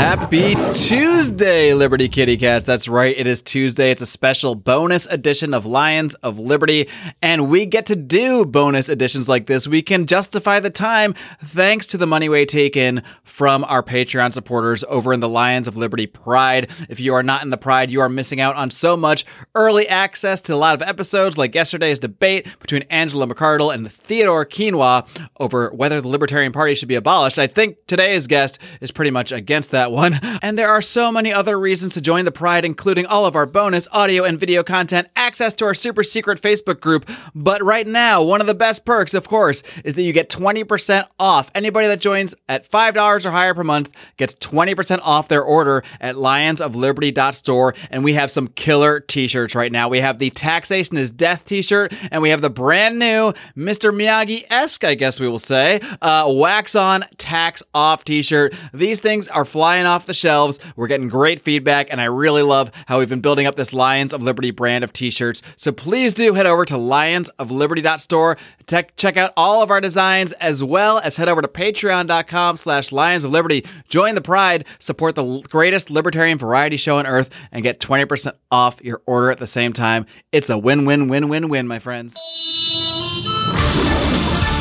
Happy Tuesday, Liberty Kitty Cats. That's right, it is Tuesday. It's a special bonus edition of Lions of Liberty, and we get to do bonus editions like this. We can justify the time thanks to the money we take in from our Patreon supporters over in the Lions of Liberty Pride. If you are not in the Pride, you are missing out on so much early access to a lot of episodes, like yesterday's debate between Angela McArdle and Theodore Quinoa over whether the Libertarian Party should be abolished. I think today's guest is pretty much against that one. And there are so many other reasons to join the Pride, including all of our bonus audio and video content, access to our super secret Facebook group. But right now, one of the best perks, of course, is that you get 20% off. Anybody that joins at $5 or higher per month gets 20% off their order at lionsofliberty.store. And we have some killer t shirts right now. We have the Taxation is Death t shirt, and we have the brand new Mr. Miyagi esque, I guess we will say, uh, wax on, tax off t shirt. These things are flying off the shelves. We're getting great feedback, and I really love how we've been building up this Lions of Liberty brand of t-shirts. So please do head over to lionsofliberty.store, te- check out all of our designs, as well as head over to patreon.com slash lions of liberty. Join the pride, support the greatest libertarian variety show on earth, and get 20% off your order at the same time. It's a win-win-win-win-win, my friends.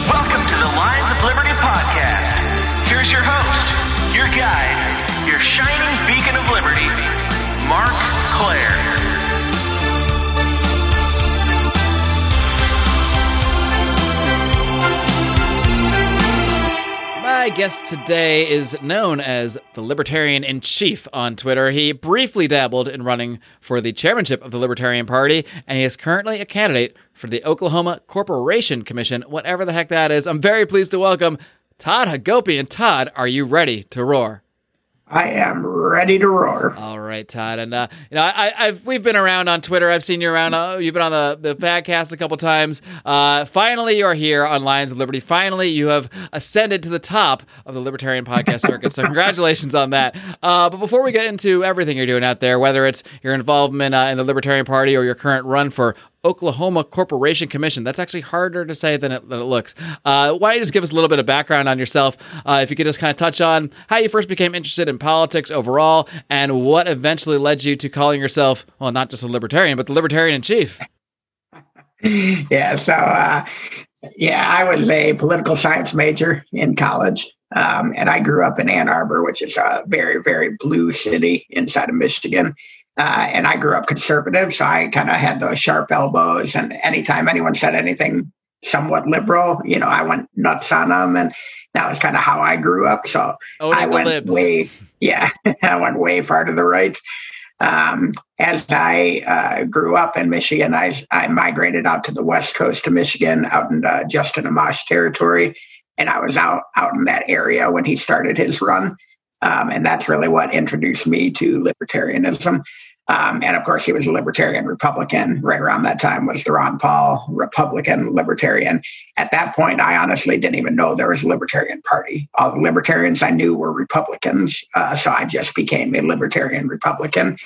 Welcome to the Lions of Liberty podcast. Here's your host, your shining beacon of liberty, Marc Clair. My guest today is known as the Libertarian in Chief on Twitter. He briefly dabbled in running for the chairmanship of the Libertarian Party, and he is currently a candidate for the Oklahoma Corporation Commission, whatever the heck that is. I'm very pleased to welcome Todd Hagopian. Todd, are you ready to roar? I am ready to roar. All right, Todd, and uh, you know I, I've we've been around on Twitter. I've seen you around. Uh, you've been on the the podcast a couple times. Uh, finally, you are here on Lions of Liberty. Finally, you have ascended to the top of the Libertarian podcast circuit. So congratulations on that. Uh, but before we get into everything you're doing out there, whether it's your involvement uh, in the Libertarian Party or your current run for Oklahoma Corporation Commission. That's actually harder to say than it, than it looks. Uh, why don't you just give us a little bit of background on yourself? Uh, if you could just kind of touch on how you first became interested in politics overall and what eventually led you to calling yourself, well, not just a libertarian, but the libertarian in chief. Yeah, so uh, yeah, I was a political science major in college, um, and I grew up in Ann Arbor, which is a very, very blue city inside of Michigan. Uh, and I grew up conservative, so I kind of had those sharp elbows. And anytime anyone said anything somewhat liberal, you know, I went nuts on them, and that was kind of how I grew up. So Oh, I went libs. way, yeah, I went way far to the right. Um, as I uh, grew up in Michigan, I, I migrated out to the west coast of Michigan, out in uh, Justin Amash territory, and I was out out in that area when he started his run, um, and that's really what introduced me to libertarianism. Um, and of course, he was a libertarian Republican. Right around that time was the Ron Paul Republican Libertarian. At that point, I honestly didn't even know there was a Libertarian Party. All the libertarians I knew were Republicans, uh, so I just became a Libertarian Republican.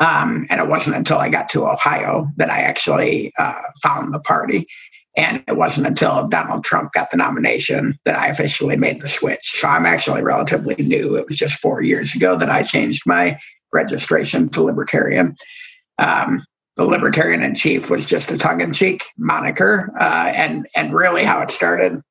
Um, and it wasn't until I got to Ohio that I actually uh, found the party. And it wasn't until Donald Trump got the nomination that I officially made the switch. So I'm actually relatively new. It was just four years ago that I changed my registration to Libertarian. Um, the Libertarian in Chief was just a tongue-in-cheek moniker, uh, and and really how it started.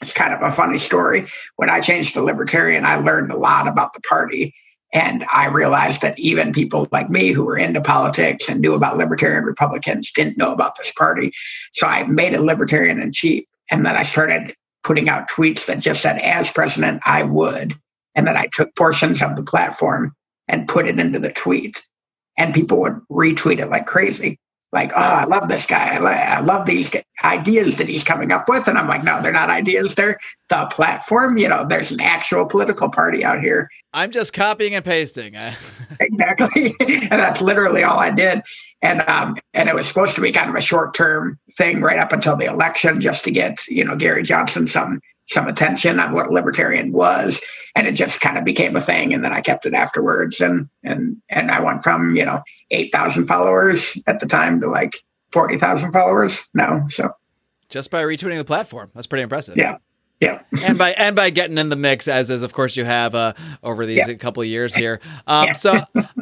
It's kind of a funny story. When I changed to Libertarian, I learned a lot about the party, and I realized that even people like me who were into politics and knew about Libertarian Republicans didn't know about this party. So I made it Libertarian in Chief. and then I started putting out tweets that just said, "As president, I would," and then I took portions of the platform and put it into the tweet and people would retweet it like crazy like oh i love this guy. I, love these ideas that he's coming up with. And i'm like no they're not ideas. They're the platform. You know there's an actual political party out here. I'm just copying and pasting. exactly. And that's literally all i did. And um and it was supposed to be kind of a short term thing right up until the election just to get you know gary johnson some some attention on what libertarian was and it just kind of became a thing and then i kept it afterwards and and and i went from you know 8000 followers at the time to like 40000 followers now so just by retweeting the platform. That's pretty impressive. yeah Yeah. and by and by getting in the mix as is of course you have uh, over these Yeah. couple of years here. Um, Yeah. So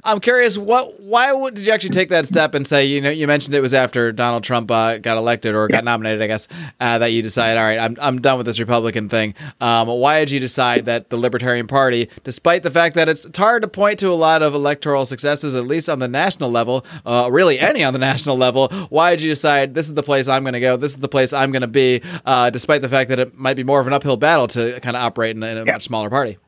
I'm curious, what why would, did you actually take that step and say you know you mentioned it was after Donald Trump uh, got elected or got nominated, I guess, uh, that you decided, all right, I'm I'm done with this Republican thing. Um, why did you decide that the Libertarian Party, despite the fact that it's, it's hard to point to a lot of electoral successes, at least on the national level, uh, really any on the national level, why did you decide this is the place I'm going to go, this is the place I'm going to be, uh, despite the fact that it might be more of an uphill battle to kind of operate in, a- in a much smaller party?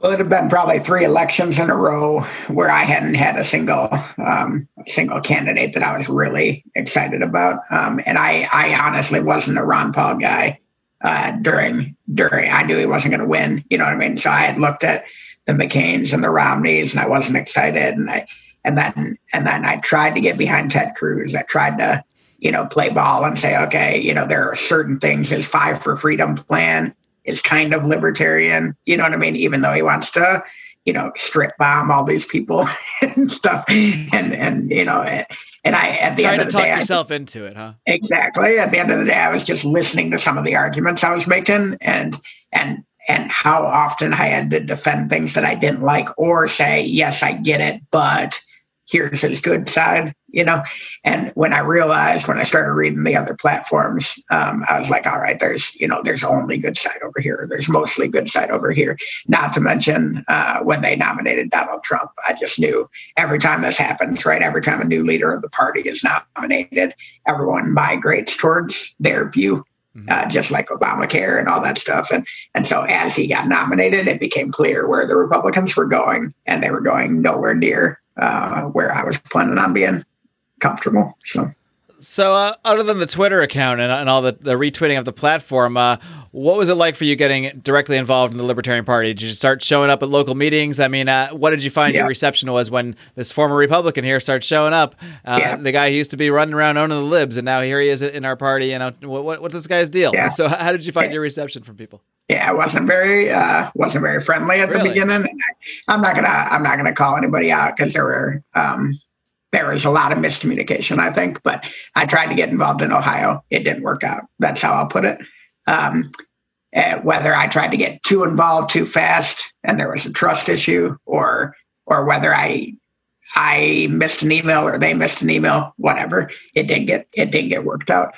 Well, it had been probably three elections in a row where I hadn't had a single um, single candidate that I was really excited about, um, and I, I honestly wasn't a Ron Paul guy uh, during during. I knew he wasn't going to win. You know what I mean? So I had looked at the McCain's and the Romneys, and I wasn't excited. And I and then and then I tried to get behind Ted Cruz. I tried to you know play ball and say, okay, you know there are certain things. His Five for Freedom plan is kind of libertarian. You know what I mean? Even though he wants to, you know, strip bomb all these people and stuff, and and you know, and I at the Trying end of the talk day, I, yourself into it, huh? exactly at the end of the day, I was just listening to some of the arguments I was making, and and and how often I had to defend things that I didn't like, or say, yes, I get it, but here's his good side, you know. And when I realized, when I started reading the other platforms, um, I was like, all right, there's, you know, there's only good side over here. There's mostly good side over here. Not to mention uh, when they nominated Donald Trump, I just knew every time this happens, right? Every time a new leader of the party is nominated, everyone migrates towards their view. Uh, just like Obamacare and all that stuff, and and so as he got nominated, it became clear where the Republicans were going, and they were going nowhere near uh, where I was planning on being comfortable. So So, uh, other than the Twitter account and, and all the, the retweeting of the platform, uh, what was it like for you getting directly involved in the Libertarian Party? Did you start showing up at local meetings? I mean, uh, what did you find Yeah. your reception was when this former Republican here starts showing up? Uh, Yeah. The guy who used to be running around owning the libs, and now here he is in our party. You know, what, what, what's this guy's deal? Yeah. So, how did you find your reception from people? yeah, I wasn't very uh, wasn't very friendly at Really? the beginning. I'm not gonna I'm not gonna call anybody out because there were um, there was a lot of miscommunication, I think. But I tried to get involved in Ohio. It didn't work out. That's how I'll put it. Um, and whether I tried to get too involved too fast and there was a trust issue, or or whether I I missed an email or they missed an email, whatever, it didn't get it didn't get worked out.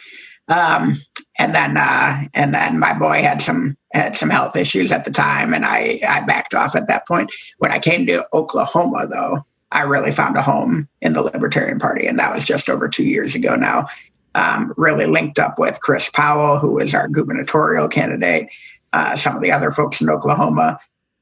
Um, and then uh, and then my boy had some had some health issues at the time, and I I backed off at that point. When I came to Oklahoma, though, I really found a home in the Libertarian Party, and that was just over two years ago now. Um, really linked up with Chris Powell, who is our gubernatorial candidate, uh, some of the other folks in Oklahoma,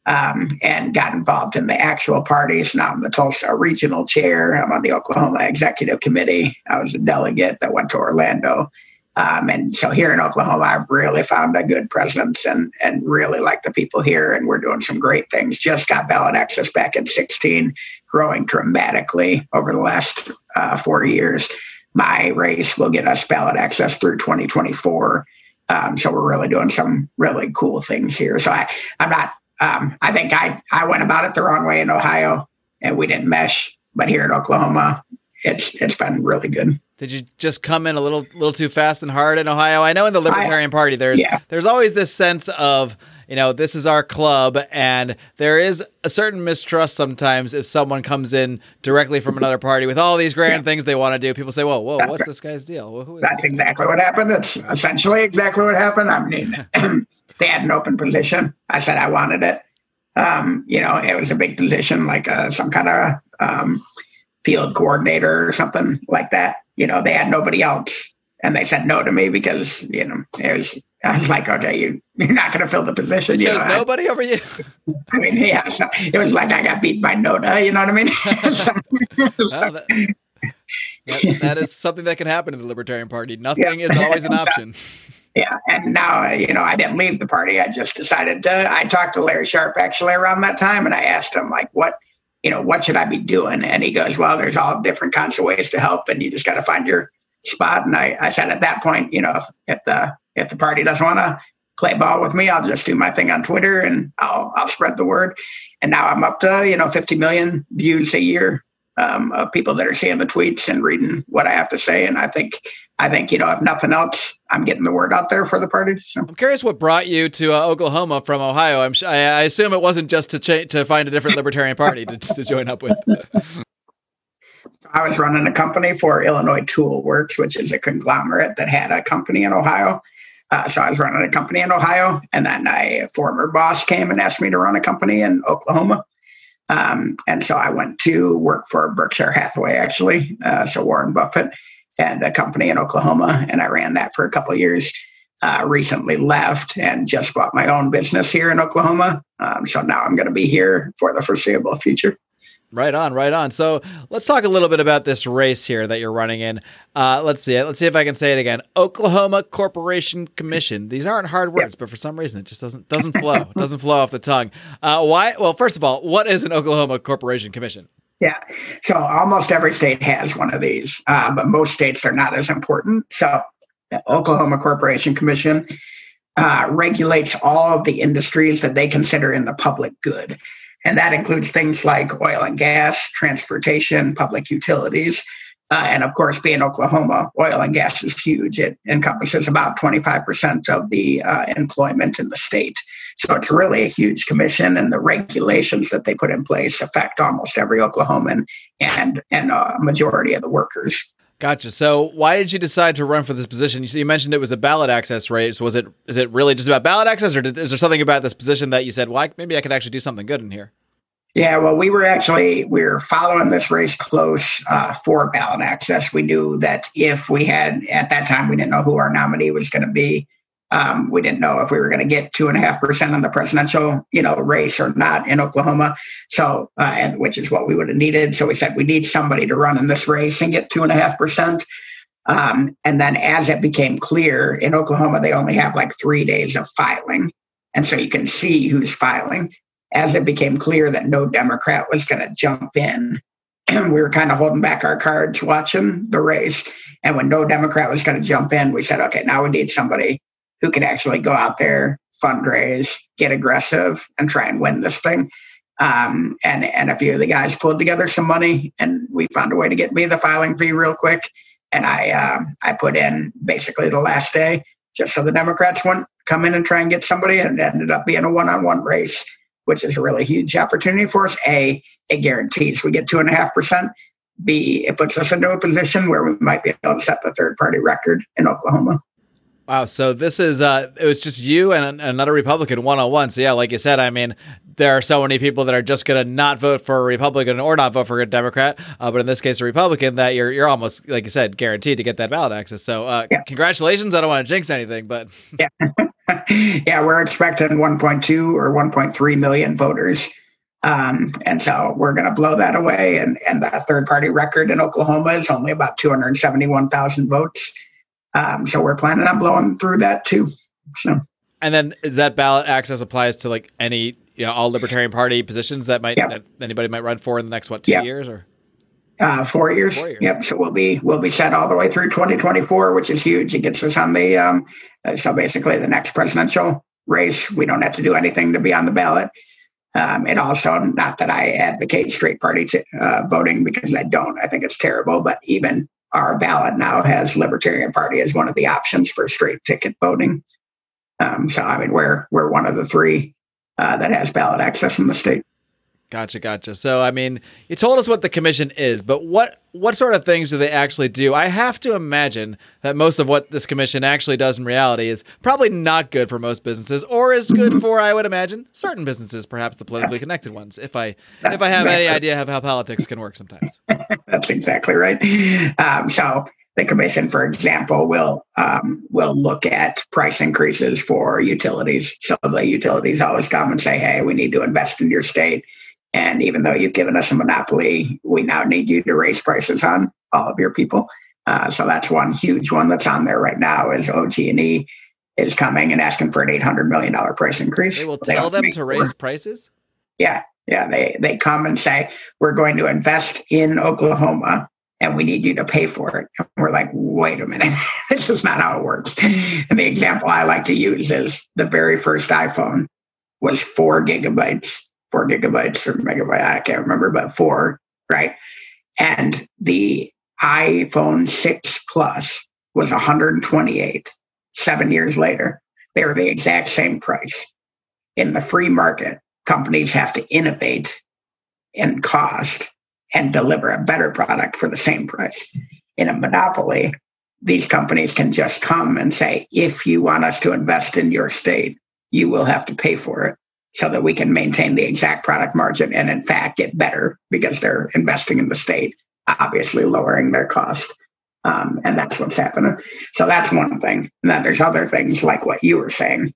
um, and got involved in the actual parties. Now I'm the Tulsa regional chair. I'm on the Oklahoma executive committee. I was a delegate that went to Orlando. Um, and so here in Oklahoma, I've really found a good presence and and really like the people here, and we're doing some great things. Just got ballot access back in 16, growing dramatically over the last uh, four years. My race will get us ballot access through 2024. Um, so we're really doing some really cool things here. So I I'm not. Um, I think I I went about it the wrong way in Ohio, and we didn't mesh. But here in Oklahoma, it's it's been really good. Did you just come in a little little too fast and hard in Ohio? I know in the Libertarian Party there's yeah. there's always this sense of you know this is our club, and there is a certain mistrust sometimes if someone comes in directly from another party with all these grand things they want to do. People say, "Whoa, whoa, That's what's right. this guy's deal? Well, who is That's this?" exactly what happened. It's essentially exactly what happened. I mean, they had an open position. I said I wanted it. Um, you know, it was a big position, like uh, some kind of um, field coordinator or something like that. You know, they had nobody else, and they said no to me because you know it was. I was like, okay, you you're not going to fill the position. They you chose know, I- nobody over you. I mean, yeah, so it was like I got beat by Noda. You know what I mean? So- Well, that, that- that is something that can happen in the Libertarian Party. Nothing is always an option. Yeah, and now uh, you know I didn't leave the party. I just decided to. I talked to Larry Sharpe actually around that time, and I asked him like, "What, you know, what should I be doing?" And he goes, "Well, there's all different kinds of ways to help, and you just got to find your spot." And I, I said at that point, you know, if, if the if the party doesn't want to play ball with me, I'll just do my thing on Twitter and I'll I'll spread the word. And now I'm up to you know 50 million views a year um, of people that are seeing the tweets and reading what I have to say. And I think, I think you know, if nothing else, I'm getting the word out there for the party. So. I'm curious what brought you to uh, Oklahoma from Ohio. I'm I, I assume it wasn't just to cha- to find a different libertarian party to, to join up with. I was running a company for Illinois Tool Works, which is a conglomerate that had a company in Ohio. Uh, so I was running a company in Ohio, and then a former boss came and asked me to run a company in Oklahoma. Um, and so I went to work for Berkshire Hathaway, actually, uh, so Warren Buffett, and a company in Oklahoma, and I ran that for a couple of years. Uh, recently left and just bought my own business here in Oklahoma. Um, so now I'm going to be here for the foreseeable future. Right on, right on. So let's talk a little bit about this race here that you're running in. Uh, let's see it. Let's see if I can say it again. Oklahoma Corporation Commission. These aren't hard words, but for some reason it just doesn't doesn't flow. it doesn't flow off the tongue. Uh, why? Well, first of all, what is an Oklahoma Corporation Commission? Yeah, so almost every state has one of these, uh, but most states are not as important. So, Oklahoma Corporation Commission uh, regulates all of the industries that they consider in the public good. And that includes things like oil and gas, transportation, public utilities. Uh, and of course, being Oklahoma, oil and gas is huge. It encompasses about 25% of the uh, employment in the state. So it's really a huge commission, and the regulations that they put in place affect almost every Oklahoman and, and a majority of the workers. Gotcha. So, why did you decide to run for this position? You, you mentioned it was a ballot access race. Was it is it really just about ballot access, or did, is there something about this position that you said, "Well, maybe I could actually do something good in here"? Yeah, well, we were actually we were following this race close uh, for ballot access. We knew that if we had at that time, we didn't know who our nominee was going to be. Um, we didn't know if we were going to get two and a half percent on the presidential, you know, race or not in Oklahoma. So, uh, and which is what we would have needed. So we said we need somebody to run in this race and get two and a half percent. Um, and then as it became clear in Oklahoma, they only have like three days of filing, and so you can see who's filing. As it became clear that no Democrat was going to jump in, we were kind of holding back our cards watching the race. And when no Democrat was going to jump in, we said, okay, now we need somebody who can actually go out there, fundraise, get aggressive, and try and win this thing. Um, and and a few of the guys pulled together some money, and we found a way to get me the filing fee real quick. And I uh, I put in basically the last day just so the Democrats wouldn't come in and try and get somebody, and it ended up being a one-on-one race, which is a really huge opportunity for us. A, it guarantees we get two and a half percent. B, it puts us into a position where we might be able to set the third-party record in Oklahoma. Wow. So this is uh it was just you and another Republican one on one. So yeah, like you said, I mean, there are so many people that are just going to not vote for a Republican or not vote for a Democrat, uh, but in this case, a Republican that you're you're almost like you said guaranteed to get that ballot access. So uh, yeah. congratulations. I don't want to jinx anything, but yeah, yeah, we're expecting 1.2 or 1.3 million voters. Um, and so we're going to blow that away. And, and the third party record in Oklahoma is only about 271,000 votes. Um, so we're planning on blowing through that too. So. And then is that ballot access applies to like any you know all Libertarian Party positions that might yep. that anybody might run for in the next what two yep. years or uh, four, years. four years. Yep. So we'll be we'll be set all the way through 2024, which is huge. It gets us on the um, uh, so basically the next presidential race. We don't have to do anything to be on the ballot. Um, and also, not that I advocate straight party to, uh, voting because I don't. I think it's terrible. But even our ballot now has Libertarian Party as one of the options for straight ticket voting. Um, so I mean, we're we're one of the three uh, that has ballot access in the state. Gotcha, gotcha. So, I mean, you told us what the commission is, but what what sort of things do they actually do? I have to imagine that most of what this commission actually does in reality is probably not good for most businesses, or is good mm-hmm. for, I would imagine, certain businesses, perhaps the politically connected ones. If I if I have any idea of how politics can work, sometimes. That's exactly right. Um, so, the commission, for example, will um, will look at price increases for utilities. So the utilities always come and say, "Hey, we need to invest in your state." And even though you've given us a monopoly, we now need you to raise prices on all of your people. Uh, so that's one huge one that's on there right now is OG&E is coming and asking for an $800 million price increase. They will tell they them to raise prices? Yeah. Yeah. They, they come and say, we're going to invest in Oklahoma and we need you to pay for it. And we're like, wait a minute, this is not how it works. And the example I like to use is the very first iPhone was four gigabytes four gigabytes or megabyte, I can't remember, but four, right? and the iPhone 6 Plus was 128 seven years later. They were the exact same price. In the free market, companies have to innovate in cost and deliver a better product for the same price. In a monopoly, these companies can just come and say, if you want us to invest in your state, you will have to pay for it so that we can maintain the exact product margin and, in fact, get better because they're investing in the state, obviously lowering their cost. Um, and that's what's happening. So that's one thing. And then there's other things like what you were saying,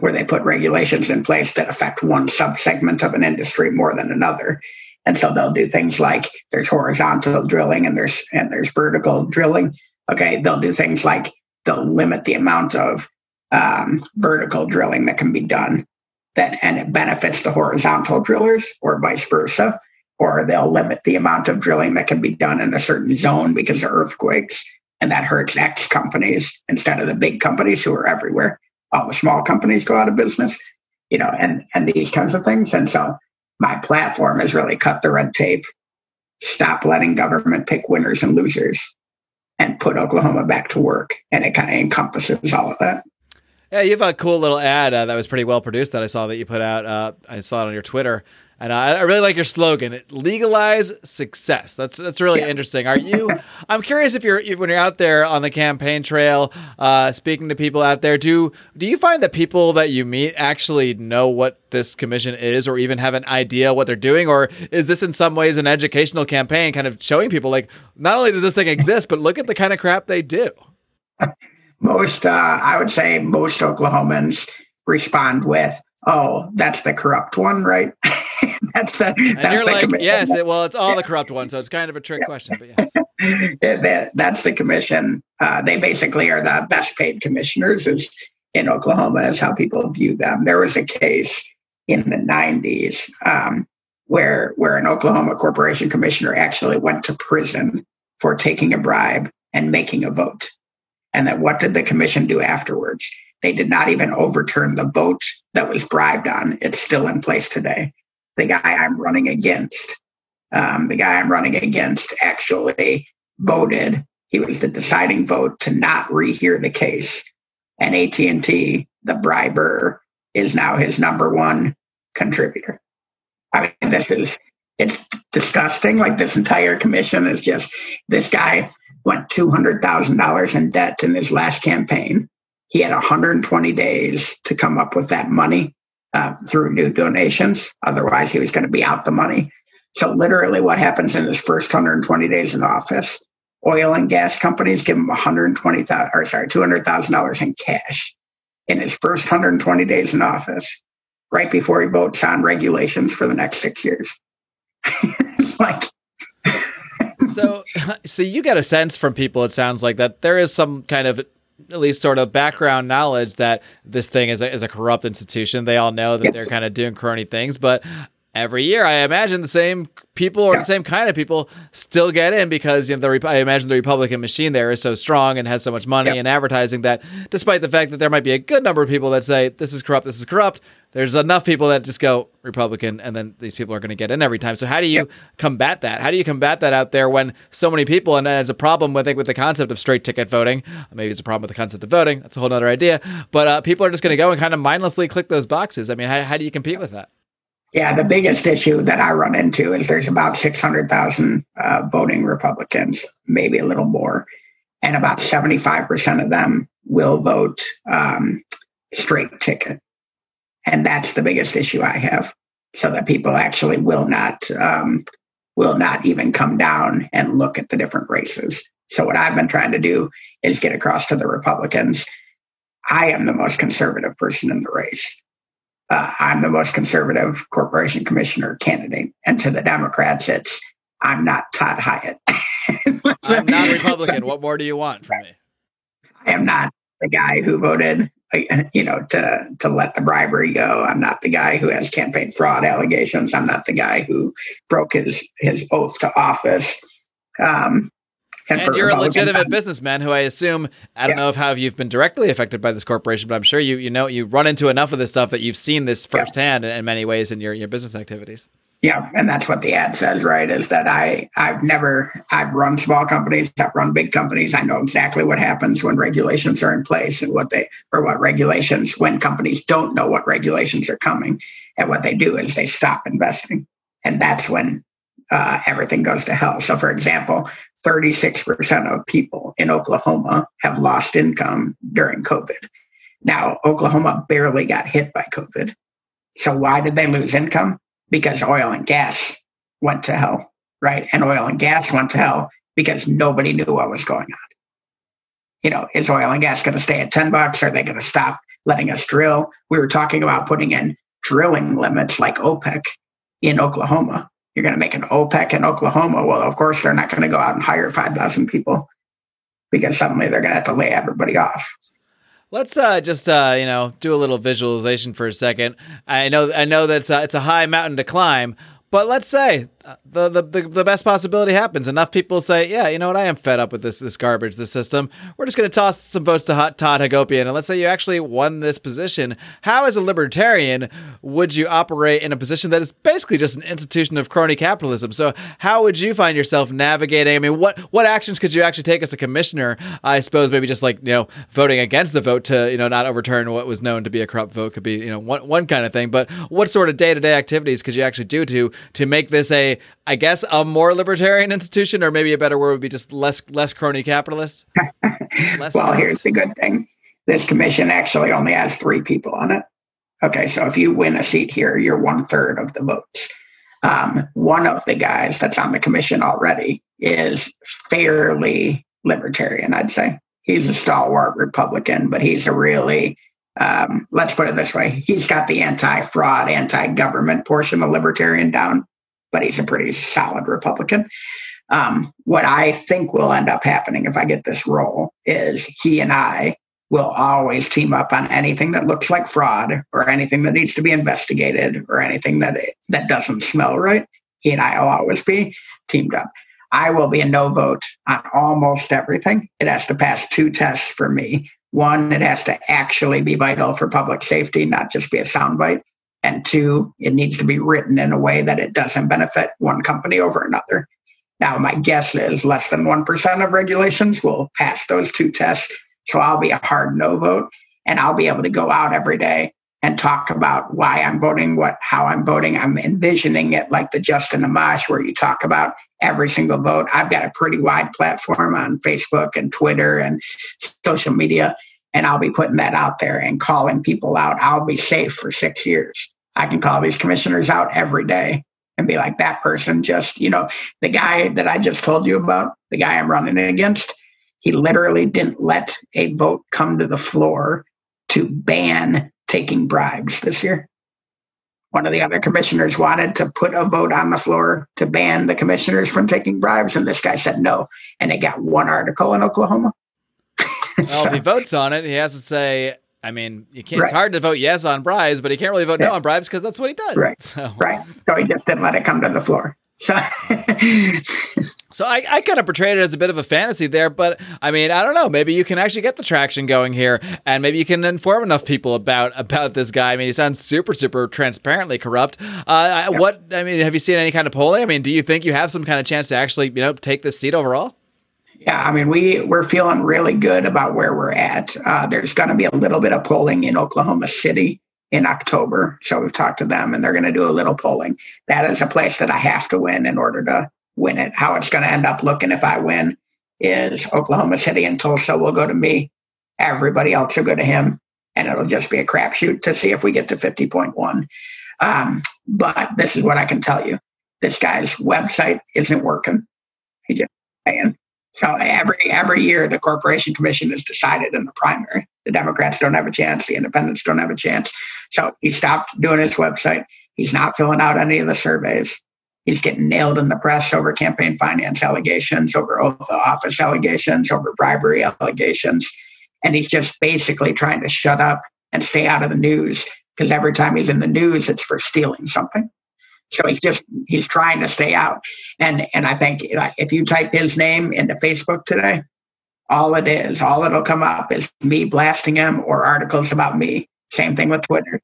where they put regulations in place that affect one subsegment of an industry more than another. And so they'll do things like there's horizontal drilling and there's and there's vertical drilling. Okay, they'll do things like they'll limit the amount of um, vertical drilling that can be done, that and it benefits the horizontal drillers, or vice versa. Or they'll limit the amount of drilling that can be done in a certain zone because of earthquakes, and that hurts X companies instead of the big companies who are everywhere. All the small companies go out of business, you know, and and these kinds of things. And so my platform is really cut the red tape, stop letting government pick winners and losers, and put Oklahoma back to work. And it kind of encompasses all of that. Yeah, you have a cool little ad uh, that was pretty well produced that I saw that you put out. Uh, I saw it on your Twitter. And I, I really like your slogan, legalize success. That's that's really yeah. interesting. Are you? I'm curious if you're if, when you're out there on the campaign trail, uh, speaking to people out there. Do do you find that people that you meet actually know what this commission is, or even have an idea what they're doing, or is this in some ways an educational campaign, kind of showing people like not only does this thing exist, but look at the kind of crap they do. Most, uh, I would say, most Oklahomans respond with, "Oh, that's the corrupt one, right?" that's the. And that's you're the like, commission. yes, it, well, it's all yeah. the corrupt one, so it's kind of a trick yeah. question, but yes. that, that's the commission. Uh, they basically are the best paid commissioners is in Oklahoma, is how people view them. There was a case in the 90s um, where where an Oklahoma corporation commissioner actually went to prison for taking a bribe and making a vote. And then what did the commission do afterwards? They did not even overturn the vote that was bribed on. It's still in place today the guy I'm running against, um, the guy I'm running against actually voted. He was the deciding vote to not rehear the case, and AT and T, the briber, is now his number one contributor. I mean, this is it's disgusting. Like this entire commission is just this guy went two hundred thousand dollars in debt in his last campaign. He had 120 days to come up with that money uh, through new donations. Otherwise, he was going to be out the money. So, literally, what happens in his first 120 days in office? Oil and gas companies give him 120,000 or sorry, $200,000 in cash in his first 120 days in office, right before he votes on regulations for the next six years. it's like so so you get a sense from people it sounds like that there is some kind of at least sort of background knowledge that this thing is a, is a corrupt institution. They all know that yes. they're kind of doing crony things, but every year I imagine the same people or yeah. the same kind of people still get in because you know, the I imagine the Republican machine there is so strong and has so much money yeah. and advertising that despite the fact that there might be a good number of people that say this is corrupt, this is corrupt, there's enough people that just go Republican, and then these people are going to get in every time. So how do you yep. combat that? How do you combat that out there when so many people, and it's a problem, I think, with the concept of straight ticket voting. Maybe it's a problem with the concept of voting. That's a whole other idea. But uh, people are just going to go and kind of mindlessly click those boxes. I mean, how, how do you compete with that? Yeah, the biggest issue that I run into is there's about 600,000 uh, voting Republicans, maybe a little more, and about 75% of them will vote um, straight ticket. And that's the biggest issue I have, so that people actually will not um, will not even come down and look at the different races. So what I've been trying to do is get across to the Republicans. I am the most conservative person in the race. Uh, I'm the most conservative corporation commissioner candidate, and to the Democrats, it's I'm not Todd Hiett. I'm not Republican. What more do you want from me? I am not the guy who voted you know, to to let the bribery go. I'm not the guy who has campaign fraud allegations. I'm not the guy who broke his his oath to office. Um, and, and you're a legitimate businessman who I assume I don't yeah. know if how you've been directly affected by this corporation, but I'm sure you you know you run into enough of this stuff that you've seen this firsthand yeah. in, in many ways in your your business activities. Yeah, and that's what the ad says, right? Is that I I've never I've run small companies, I've run big companies. I know exactly what happens when regulations are in place and what they or what regulations when companies don't know what regulations are coming, and what they do is they stop investing, and that's when uh, everything goes to hell. So, for example, 36% of people in Oklahoma have lost income during COVID. Now, Oklahoma barely got hit by COVID. So, why did they lose income? because oil and gas went to hell, right? And oil and gas went to hell because nobody knew what was going on. You know, is oil and gas going to stay at 10 bucks? Are they going to stop letting us drill? We were talking about putting in drilling limits like OPEC in Oklahoma. You're going to make an OPEC in Oklahoma. Well, of course, they're not going to go out and hire 5,000 people because suddenly they're going to have to lay everybody off. Let's uh, just uh, you know do a little visualization for a second. I know I know that uh, it's a high mountain to climb, but let's say the, the, the, the, best possibility happens. Enough people say, yeah, you know what? I am fed up with this this garbage, this system. We're just going to toss some votes to Todd Hagopian. And let's say you actually won this position. How, as a libertarian, would you operate in a position that is basically just an institution of crony capitalism? So, how would you find yourself navigating? I mean, what what actions could you actually take as a commissioner? I suppose maybe just like you know voting against the vote to you know not overturn what was known to be a corrupt vote could be you know one one kind of thing. But what sort of day to day activities could you actually do to to make this a I guess, a more libertarian institution, or maybe a better word would be just less less crony capitalist. less well, here's the good thing: this commission actually only has three people on it. Okay, so if you win a seat here, you're one third of the votes. Um, one of the guys that's on the commission already is fairly libertarian, I'd say. He's a stalwart Republican, but he's a really um, let's put it this way: he's got the anti-fraud, anti-government portion of libertarian down but he's a pretty solid Republican. Um, what I think will end up happening if I get this role is he and I will always team up on anything that looks like fraud or anything that needs to be investigated or anything that that doesn't smell right. He and I will always be teamed up. I will be a no vote on almost everything. It has to pass two tests for me. One, it has to actually be vital for public safety, not just be a soundbite. And two, it needs to be written in a way that it doesn't benefit one company over another. Now, my guess is less than 1% of regulations will pass those two tests. So I'll be a hard no vote and I'll be able to go out every day and talk about why I'm voting, what, how I'm voting. I'm envisioning it like the Justin Amash, where you talk about every single vote. I've got a pretty wide platform on Facebook and Twitter and social media, and I'll be putting that out there and calling people out. I'll be safe for six years. I can call these commissioners out every day and be like, that person just, you know, the guy that I just told you about, the guy I'm running against, he literally didn't let a vote come to the floor to ban taking bribes this year. One of the other commissioners wanted to put a vote on the floor to ban the commissioners from taking bribes, and this guy said no. And they got one article in Oklahoma. well, so, if he votes on it, he has to say, I mean, you can't. Right. It's hard to vote yes on bribes, but he can't really vote yeah. no on bribes because that's what he does. Right. So. Right. So he just didn't let it come to the floor. So, so I, I kind of portrayed it as a bit of a fantasy there, but I mean, I don't know. Maybe you can actually get the traction going here, and maybe you can inform enough people about about this guy. I mean, he sounds super, super transparently corrupt. Uh, yep. What I mean, have you seen any kind of polling? I mean, do you think you have some kind of chance to actually, you know, take this seat overall? Yeah, I mean, we we're feeling really good about where we're at. Uh, there's going to be a little bit of polling in Oklahoma City in October, so we've talked to them, and they're going to do a little polling. That is a place that I have to win in order to win it. How it's going to end up looking if I win is Oklahoma City and Tulsa will go to me. Everybody else will go to him, and it'll just be a crapshoot to see if we get to 50.1. Um, but this is what I can tell you: this guy's website isn't working. He just saying so every every year, the Corporation Commission is decided in the primary. The Democrats don't have a chance. The Independents don't have a chance. So he stopped doing his website. He's not filling out any of the surveys. He's getting nailed in the press over campaign finance allegations, over oath of office allegations, over bribery allegations. And he's just basically trying to shut up and stay out of the news because every time he's in the news, it's for stealing something. So he's just he's trying to stay out. And and I think if you type his name into Facebook today, all it is, all it'll come up is me blasting him or articles about me. Same thing with Twitter.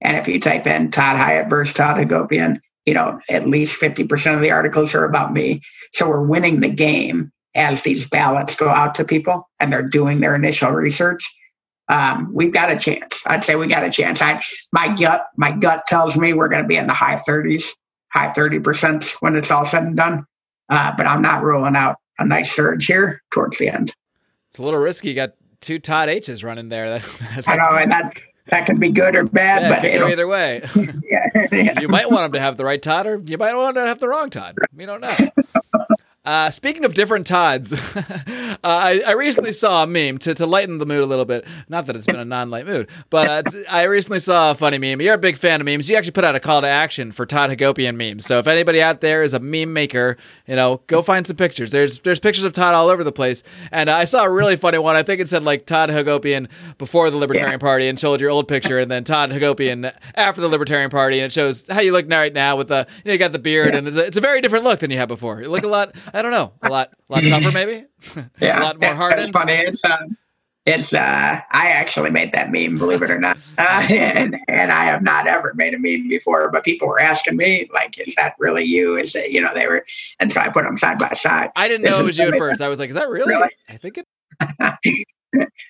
And if you type in Todd Hiett versus Todd Hagopian, you know, at least 50% of the articles are about me. So we're winning the game as these ballots go out to people and they're doing their initial research. Um, we've got a chance. I'd say we got a chance. I my gut my gut tells me we're going to be in the high 30s, high 30 percent when it's all said and done. Uh, but I'm not ruling out a nice surge here towards the end. It's a little risky. You got two Todd H's running there. I know, and that that can be good or bad, yeah, but it it'll- either way. yeah, yeah. you might want him to have the right Todd, or you might want him to have the wrong Todd. We don't know. Uh, speaking of different Todds, uh, I, I recently saw a meme to, to lighten the mood a little bit. Not that it's been a non-light mood, but uh, t- I recently saw a funny meme. You're a big fan of memes. You actually put out a call to action for Todd Hagopian memes. So if anybody out there is a meme maker, you know, go find some pictures. There's there's pictures of Todd all over the place, and I saw a really funny one. I think it said like Todd Hagopian before the Libertarian Yeah. Party, and showed your old picture, and then Todd Hagopian after the Libertarian Party, and it shows how you look right now with the you know you got the beard, and it's a, it's a very different look than you had before. You look a lot. I don't know, a lot a lot tougher maybe. yeah, a lot more hardened. It's funny. It's uh, it's uh, I actually made that meme, believe it or not, uh, and and I have not ever made a meme before. But people were asking me, like, is that really you? Is it you know they were, and so I put them side by side. I didn't This know it was you at first. I was like, is that really? Really? I think it.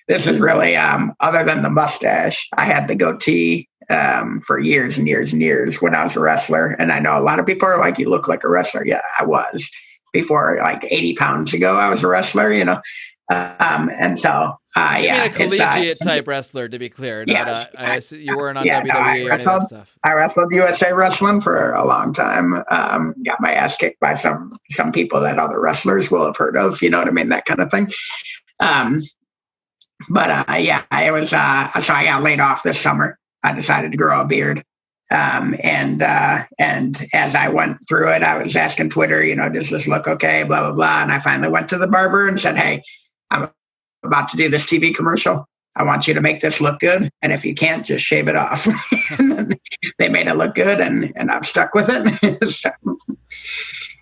this is really um, other than the mustache. I had the goatee um, for years and years and years when I was a wrestler, and I know a lot of people are like, "You look like a wrestler." Yeah, I was before, like eighty pounds ago. I was a wrestler, you know, um, and so uh, yeah, mean a uh, collegiate type wrestler, to be clear. Not, Yes. uh, I, you weren't on Yeah, WWE no, I or any of that wrestled. stuff. I wrestled USA Wrestling for a long time. Um, got my ass kicked by some some people that other wrestlers will have heard of. You know what I mean? That kind of thing. Um, but uh, yeah, I was uh, so I got laid off this summer. I decided to grow a beard. Um, and uh, and as I went through it, I was asking Twitter, you know, does this look okay? Blah blah blah. And I finally went to the barber and said, "Hey, I'm about to do this TV commercial. I want you to make this look good, and if you can't, just shave it off." they made it look good, and and I'm stuck with it. So,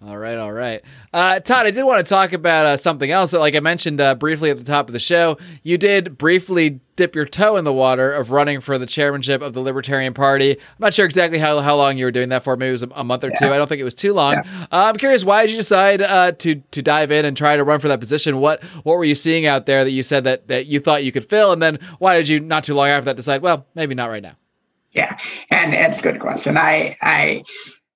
All right, all right. Uh, Todd, I did want to talk about uh, something else. Like I mentioned uh, briefly at the top of the show, you did briefly dip your toe in the water of running for the chairmanship of the Libertarian Party. I'm not sure exactly how, how long you were doing that for. Maybe it was a, a month or two. I don't think it was too long. Uh, I'm curious, why did you decide uh, to to dive in and try to run for that position? What what were you seeing out there that you said that that you thought you could fill, and then why did you not too long after that decide? Well, maybe not right now. yeah, and it's a good question. I I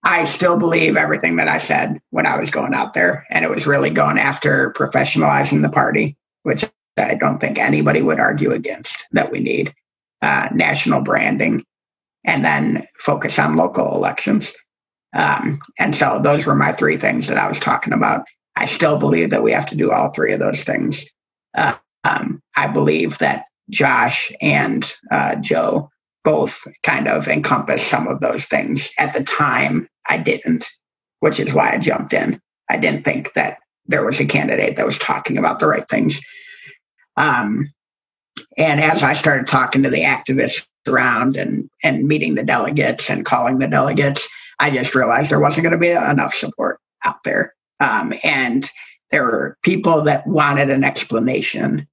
I still believe everything that I said when I was going out there, and it was really going after professionalizing the party, which I don't think anybody would argue against that we need uh, national branding, and then focus on local elections. Um, and so those were my three things that I was talking about. I still believe that we have to do all three of those things. Uh, um, I believe that Josh and uh, Joe both kind of encompass some of those things. At the time, I didn't, which is why I jumped in. I didn't think that there was a candidate that was talking about the right things. Um, and as I started talking to the activists around and and meeting the delegates and calling the delegates, I just realized there wasn't going to be enough support out there. Um, and there were people that wanted an explanation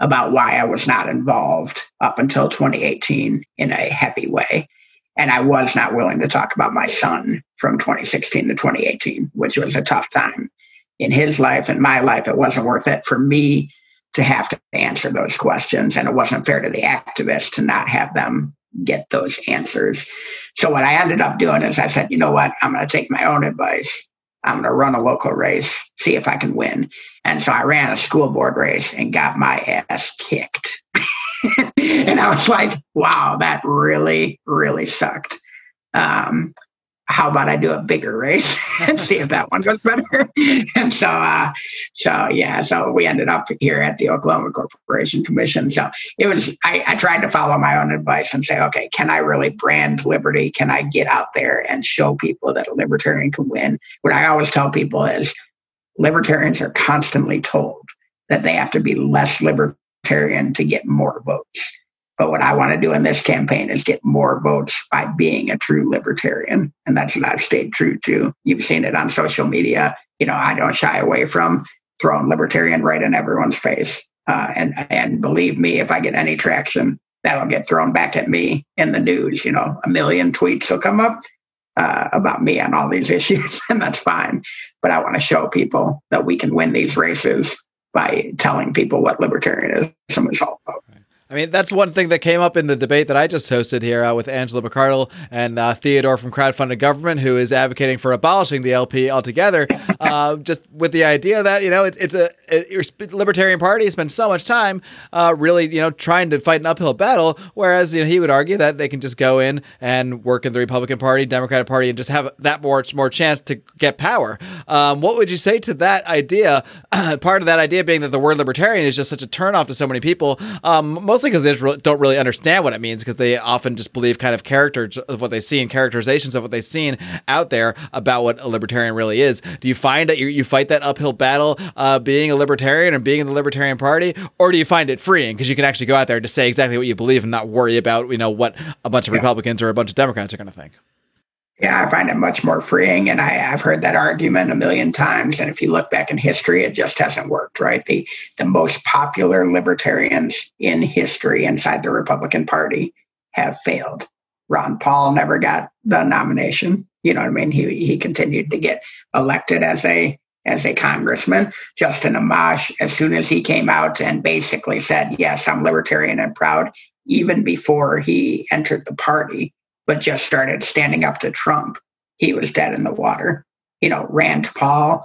about why I was not involved up until 2018 in a heavy way. And I was not willing to talk about my son from 2016 to 2018, which was a tough time in his life and my life. It wasn't worth it for me to have to answer those questions. And it wasn't fair to the activists to not have them get those answers. So what I ended up doing is I said, you know what? I'm going to take my own advice. I'm going to run a local race, see if I can win. And so I ran a school board race and got my ass kicked. and I was like, wow, that really, really sucked. Um, how about I do a bigger race and see if that one goes better? and so, uh, so yeah, so we ended up here at the Oklahoma Corporation Commission. So it was, I, I tried to follow my own advice and say, okay, can I really brand liberty? Can I get out there and show people that a libertarian can win? What I always tell people is libertarians are constantly told that they have to be less libertarian to get more votes. But what I want to do in this campaign is get more votes by being a true libertarian. And that's what I've stayed true to. You've seen it on social media. You know, I don't shy away from throwing libertarian right in everyone's face. Uh, and and believe me, if I get any traction, that'll get thrown back at me in the news. You know, a million tweets will come up. uh, about me on all these issues, and that's fine. But I want to show people that we can win these races by telling people what libertarianism is all about. I mean, that's one thing that came up in the debate that I just hosted here uh, with Angela McArdle and uh, Theodore from Crowdfunded Government, who is advocating for abolishing the LP altogether. uh, just with the idea that you know it, it's a it, your Libertarian Party spends so much time uh, really you know trying to fight an uphill battle, whereas you know, he would argue that they can just go in and work in the Republican Party, Democratic Party, and just have that much more chance to get power. Um, what would you say to that idea? Part of that idea being that the word libertarian is just such a turnoff to so many people. Um, most mostly because they really, don't really understand what it means because they often just believe kind of characters of what they see and characterizations of what they've seen out there about what a libertarian really is. Do you find that you, you fight that uphill battle uh, being a libertarian and being in the Libertarian Party, or do you find it freeing because you can actually go out there and just say exactly what you believe and not worry about you know what a bunch of yeah. Republicans or a bunch of Democrats are going to think? Yeah, I find it much more freeing. And I, have heard that argument a million times. And if you look back in history, it just hasn't worked, right? The the most popular libertarians in history inside the Republican Party have failed. Ron Paul never got the nomination. You know what I mean? He he continued to get elected as a as a congressman. Justin Amash, as soon as he came out and basically said, Yes, I'm libertarian and proud, even before he entered the party, but just started standing up to Trump, he was dead in the water. You know, Rand Paul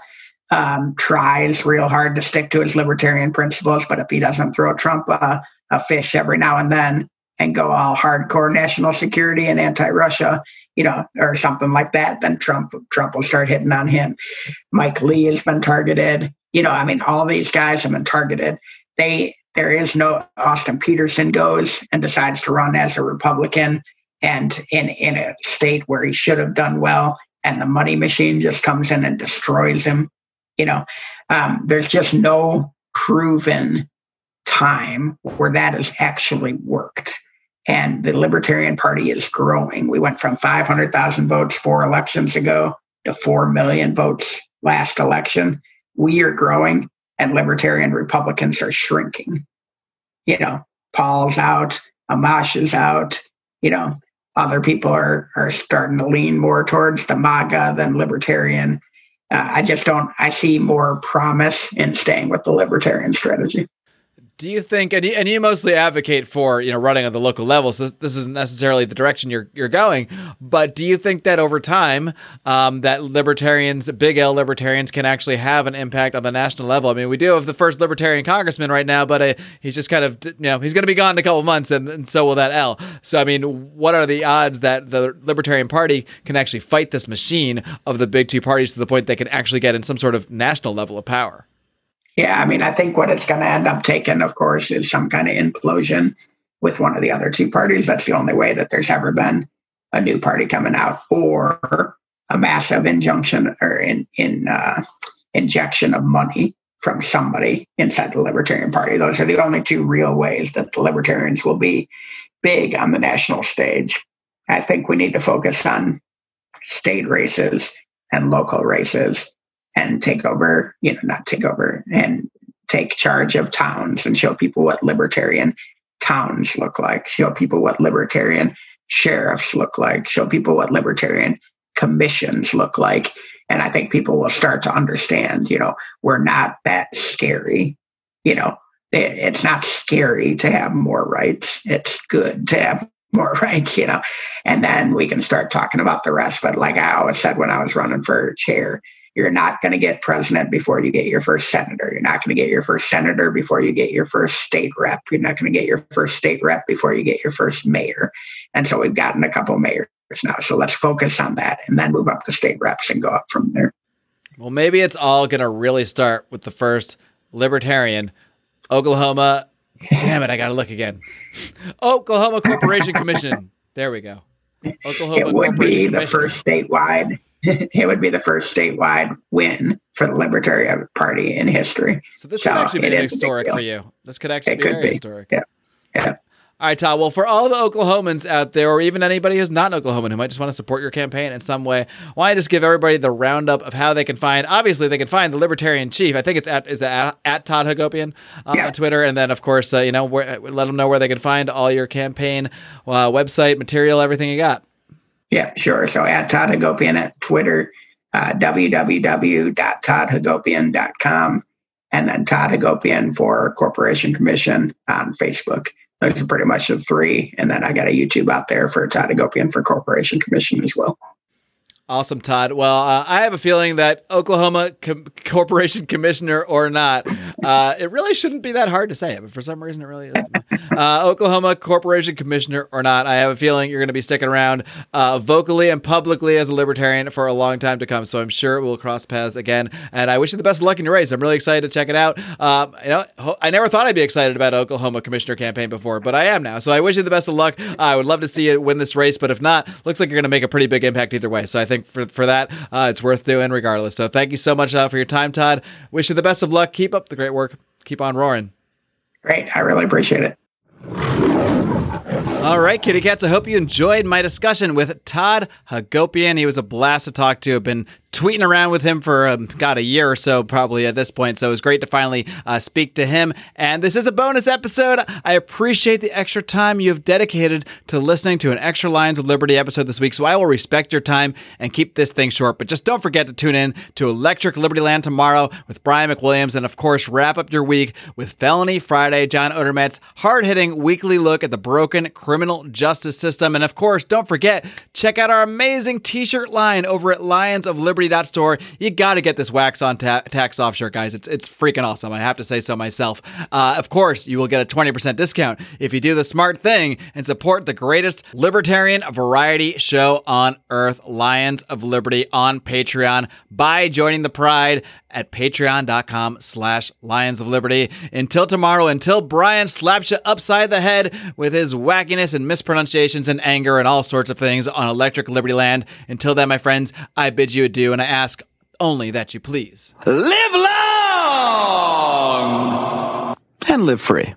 um, tries real hard to stick to his libertarian principles, but if he doesn't throw Trump a, a fish every now and then and go all hardcore national security and anti-Russia, you know, or something like that, then Trump Trump will start hitting on him. Mike Lee has been targeted. You know, I mean, all these guys have been targeted. They there is no Austin Petersen goes and decides to run as a Republican and in in a state where he should have done well and the money machine just comes in and destroys him you know? Um, there's just no proven time where that has actually worked. And the libertarian party is growing. We went from 500000 votes four elections ago to 4 million votes last election. We are growing and libertarian republicans are shrinking. You know paul's out amash is out you know other people are are starting to lean more towards the MAGA than libertarian. Uh, I just don't. I see more promise in staying with the libertarian strategy. Do you think, and you, and you mostly advocate for you know running on the local level, so this, this isn't necessarily the direction you're you're going, but do you think that over time um, that libertarians, big L libertarians, can actually have an impact on the national level? I mean, we do have the first libertarian congressman right now, but uh, he's just kind of you know he's going to be gone in a couple months, and, and so will that L. So I mean, what are the odds that the Libertarian Party can actually fight this machine of the big two parties to the point they can actually get in some sort of national level of power? Yeah, I mean, I think what it's going to end up taking, of course, is some kind of implosion with one of the other two parties. That's the only way that there's ever been a new party coming out, or a massive injunction or in in uh, injection of money from somebody inside the Libertarian Party. Those are the only two real ways that the Libertarians will be big on the national stage. I think we need to focus on state races and local races and take over, you know, not take over and take charge of towns and show people what libertarian towns look like, show people what libertarian sheriffs look like, show people what libertarian commissions look like. And I think people will start to understand, you know, we're not that scary. You know, it's not scary to have more rights. It's good to have more rights, you know. And then we can start talking about the rest. But like I always said when I was running for chair, you're not going to get president before you get your first senator. You're not going to get your first senator before you get your first state rep. You're not going to get your first state rep before you get your first mayor. And so we've gotten a couple mayors now. So let's focus on that and then move up to state reps and go up from there. Well, maybe it's all going to really start with the first libertarian, Oklahoma. Damn it, I got to look again. Oklahoma Corporation Commission. There we go. Oklahoma it would be the first statewide it would be the first statewide win for the Libertarian Party in history. So this so could actually be historic for you. This could actually it be could very be. historic. Yeah. Yeah. All right, Todd. Well, for all the Oklahomans out there, or even anybody who's not an Oklahoman who might just want to support your campaign in some way, why don't I just give everybody the roundup of how they can find? Obviously, they can find the Libertarian Chief. I think it's at is at, at Todd Hagopian uh, yeah. on Twitter, and then of course, uh, you know, where, let them know where they can find all your campaign uh, website material, everything you got. Yeah, sure. So at Todd Hagopian at Twitter, uh, www.toddhagopian.com, and then Todd Hagopian for Corporation Commission on Facebook. Those are pretty much the three. And then I got a YouTube out there for Todd Hagopian for Corporation Commission as well. Awesome, Todd. Well, uh, I have a feeling that Oklahoma Com- Corporation Commissioner or not, uh, it really shouldn't be that hard to say, it, but for some reason it really is. Uh, Oklahoma Corporation Commissioner or not, I have a feeling you're going to be sticking around uh, vocally and publicly as a libertarian for a long time to come. So I'm sure we'll cross paths again. And I wish you the best of luck in your race. I'm really excited to check it out. Uh, you know, I never thought I'd be excited about Oklahoma Commissioner campaign before, but I am now. So I wish you the best of luck. I would love to see you win this race, but if not, looks like you're going to make a pretty big impact either way. So I think think for for that, uh, it's worth doing regardless. So thank you so much uh, for your time, Todd. Wish you the best of luck. Keep up the great work. Keep on roaring. Great. I really appreciate it. All right, kitty cats. I hope you enjoyed my discussion with Todd Hagopian. He was a blast to talk to. I've been tweeting around with him for um, got a year or so probably at this point so it was great to finally uh, speak to him and this is a bonus episode i appreciate the extra time you have dedicated to listening to an extra lions of liberty episode this week so i will respect your time and keep this thing short but just don't forget to tune in to electric liberty land tomorrow with brian mcwilliams and of course wrap up your week with felony friday john odermatt's hard-hitting weekly look at the broken criminal justice system and of course don't forget check out our amazing t-shirt line over at lions of liberty Store. You got to get this wax on ta- tax off shirt, guys. It's it's freaking awesome. I have to say so myself. Uh, of course, you will get a 20% discount if you do the smart thing and support the greatest libertarian variety show on earth, Lions of Liberty, on Patreon by joining the Pride at patreon.com slash lions of liberty until tomorrow until brian slaps you upside the head with his wackiness and mispronunciations and anger and all sorts of things on electric liberty land until then my friends i bid you adieu and I ask only that you please live long and live free.